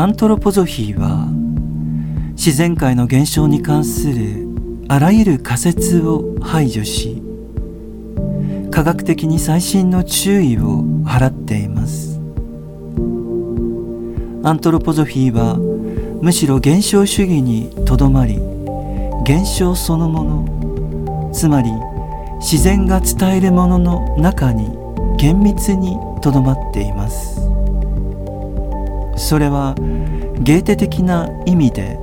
アントロポゾフィーは自然界の現象に関するあらゆる仮説を排除し科学的に最新の注意を払っています。アントロポゾフィーはむしろ現象主義にとどまり現象そのものつまり自然が伝えるものの中に厳密にとどまっています。それはゲーテ的な意味で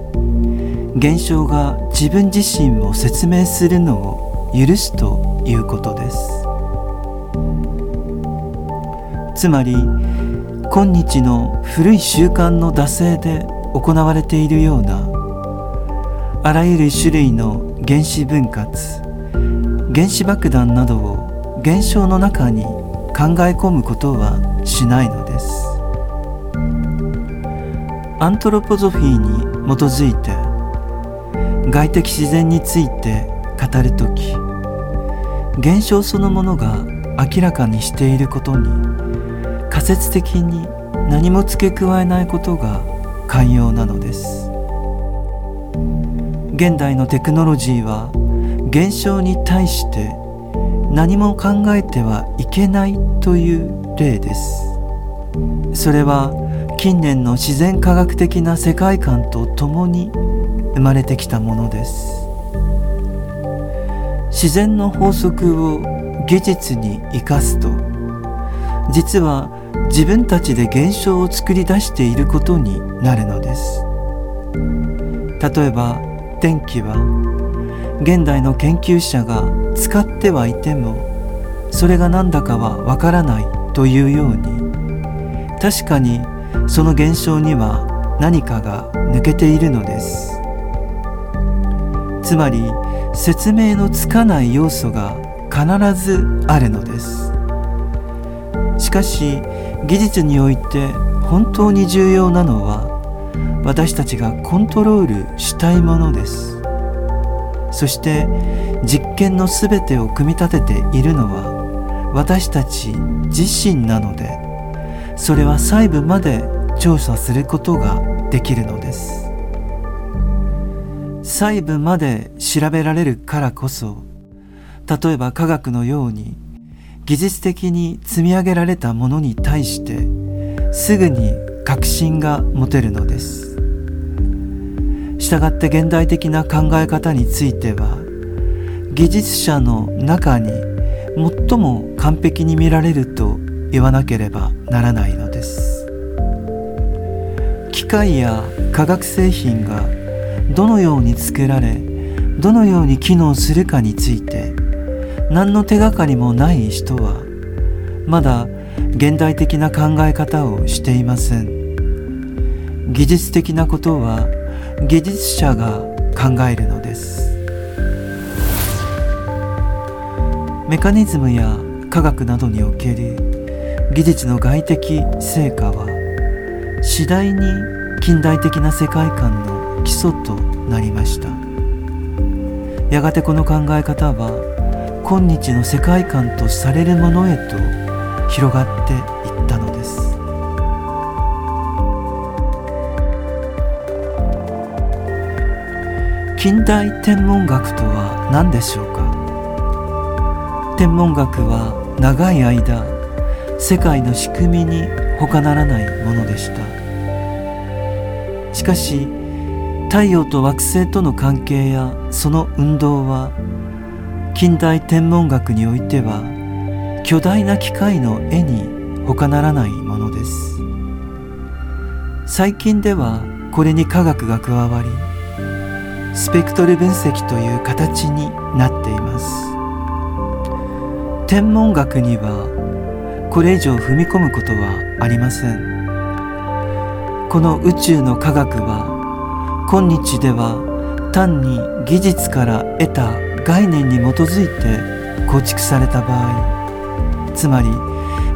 現象が自分自身を説明するのを許すということです。つまり今日の古い習慣の惰性で行われているようなあらゆる種類の原子分割原子爆弾などを現象の中に考え込むことはしないのです。アントロポゾフィーに基づいて外的自然について語る時現象そのものが明らかにしていることに仮説的に何も付け加えないことが寛容なのです。現代のテクノロジーは現象に対して何も考えてはいけないという例です。それは近年の自然科学的な世界観とともに生まれてきたものです。自然の法則を技術に生かすと実は自分たちで現象を作り出していることになるのです。例えば天気は現代の研究者が使ってはいてもそれが何だかはわからないというように確かにその現象には何かが抜けているのです。つまり説明のつかない要素が必ずあるのです。しかし技術において本当に重要なのは私たちがコントロールしたいものです。そして実験のすべてを組み立てているのは私たち自身なのでそれは細部まで調査することができるのです。細部まで調べられるからこそ例えば科学のように技術的に積み上げられたものに対してすぐに確信が持てるのです。したがって現代的な考え方については技術者の中に最も完璧に見られると言わなければならないのです。機械や化学製品がどのように作られどのように機能するかについて何の手がかりもない人はまだ現代的な考え方をしていません。技術的なことは技術者が考えるのです。メカニズムや科学などにおける技術の外的成果は次第に近代的な世界観の基礎となりました。やがてこの考え方は今日の世界観とされるものへと広がっていったのです。近代天文学とは何でしょうか？天文学は長い間世界の仕組みに他ならないものでした。しかし太陽と惑星との関係やその運動は近代天文学においては巨大な機械の絵に他ならないものです。最近ではこれに科学が加わりスペクトル分析という形になっています。天文学にはこれ以上踏み込むことはありません。この宇宙の科学は今日では単に技術から得た概念に基づいて構築された場合つまり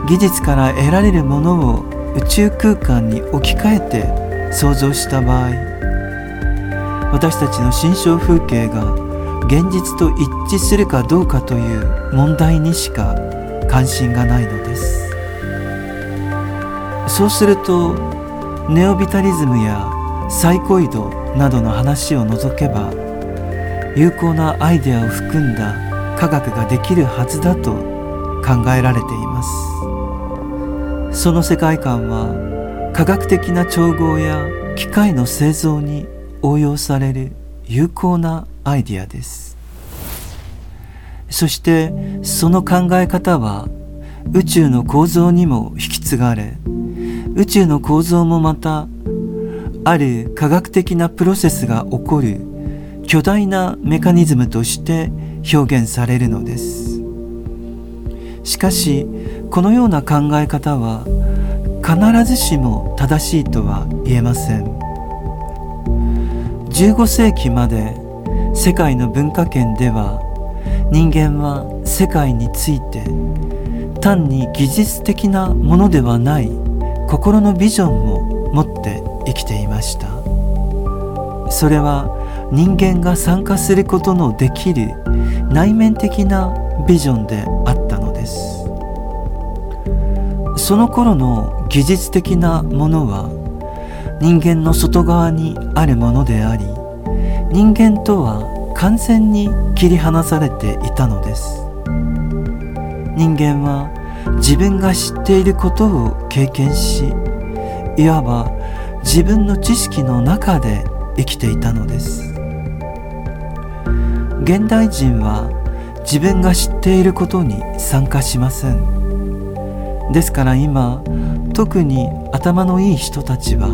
技術から得られるものを宇宙空間に置き換えて想像した場合私たちの心象風景が現実と一致するかどうかという問題にしか関心がないのです。そうするとネオビタリズムやサイコイドなどの話を除けば有効なアイデアを含んだ科学ができるはずだと考えられています。その世界観は科学的な調合や機械の製造に応用される有効なアイデアです。そしてその考え方は宇宙の構造にも引き継がれ宇宙の構造もまたある科学的なプロセスが起こる巨大なメカニズムとして表現されるのです。しかしこのような考え方は必ずしも正しいとは言えません。15世紀まで世界の文化圏では人間は世界について単に技術的なものではない心のビジョンを持って生きていました。それは人間が参加することのできる内面的なビジョンであったのです。その頃の技術的なものは人間の外側にあるものであり人間とは完全に切り離されていたのです。人間は自分が知っていることを経験しいわば自分の知識の中で生きていたのです。現代人は自分が知っていることに参加しません。ですから今特に頭のいい人たちは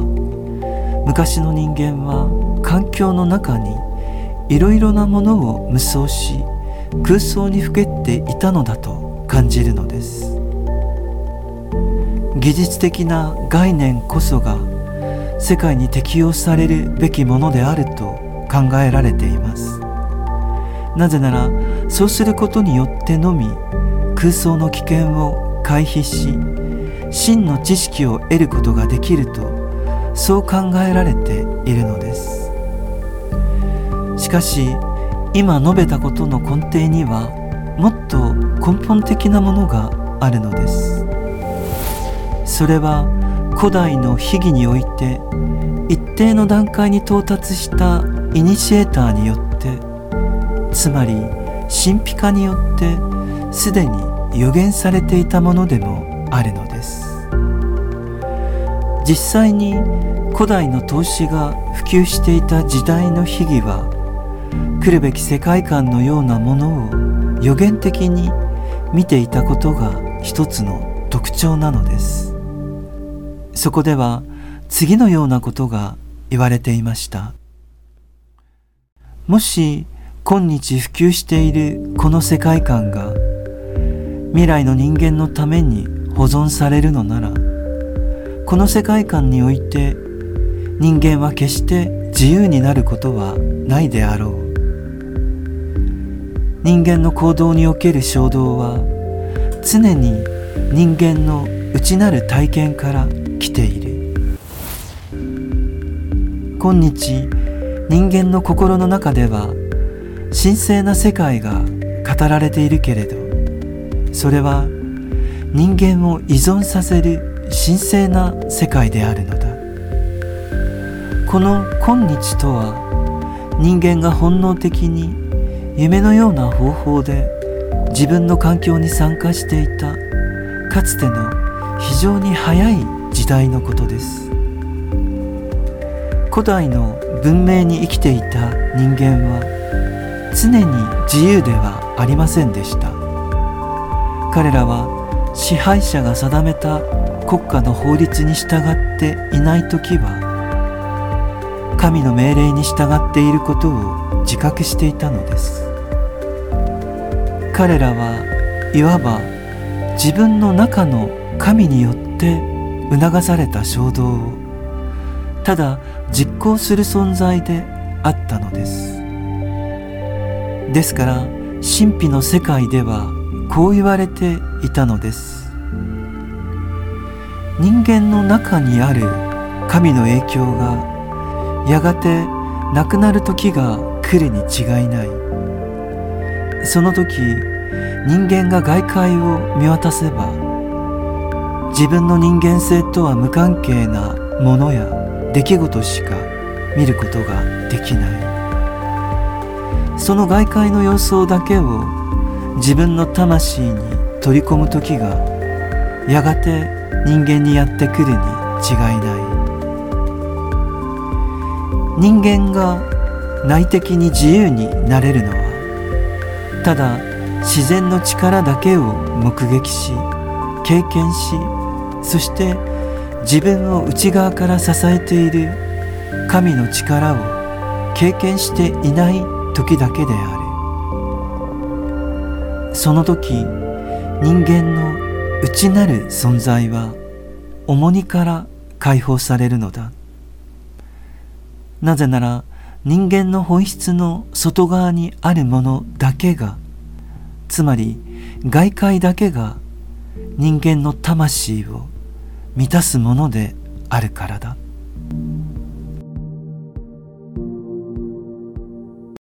昔の人間は環境の中にいろいろなものを無双し空想にふけっていたのだと感じるのです。技術的な概念こそが世界に適用されるべきものであると考えられています。なぜならそうすることによってのみ空想の危険を回避し真の知識を得ることができるとそう考えられているのです。しかし今述べたことの根底にはもっと根本的なものがあるのです。それは古代の秘技において一定の段階に到達したイニシエーターによってつまり神秘化によってすでに予言されていたものでもあるのです。実際に古代の投資が普及していた時代の秘技は来るべき世界観のようなものを予言的に見ていたことが一つの特徴なのです。そこでは次のようなことが言われていました。もし今日普及しているこの世界観が未来の人間のために保存されるのならこの世界観において人間は決して自由になることはないであろう。人間の行動における衝動は常に人間の内なる体験から来ている。今日人間の心の中では神聖な世界が語られているけれどそれは人間を依存させる神聖な世界であるのだ。この今日とは人間が本能的に夢のような方法で自分の環境に参加していたかつての非常に早い時代のことです。古代の文明に生きていた人間は常に自由ではありませんでした。彼らは支配者が定めた国家の法律に従っていない時は神の命令に従っていることを自覚していたのです。彼らはいわば自分の中の神によって促された衝動をただ実行する存在であったのです。ですから神秘の世界ではこう言われていたのです。人間の中にある神の影響がやがてなくなる時が来るに違いない。その時人間が外界を見渡せば自分の人間性とは無関係なものや出来事しか見ることができない。その外界の様相だけを自分の魂に取り込む時がやがて人間にやってくるに違いない。人間が内的に自由になれるのはただ自然の力だけを目撃し経験しそして自分を内側から支えている神の力を経験していない時だけである。その時人間の内なる存在は重荷から解放されるのだ。なぜなら人間の本質の外側にあるものだけがつまり外界だけが人間の魂を満たすものであるからだ。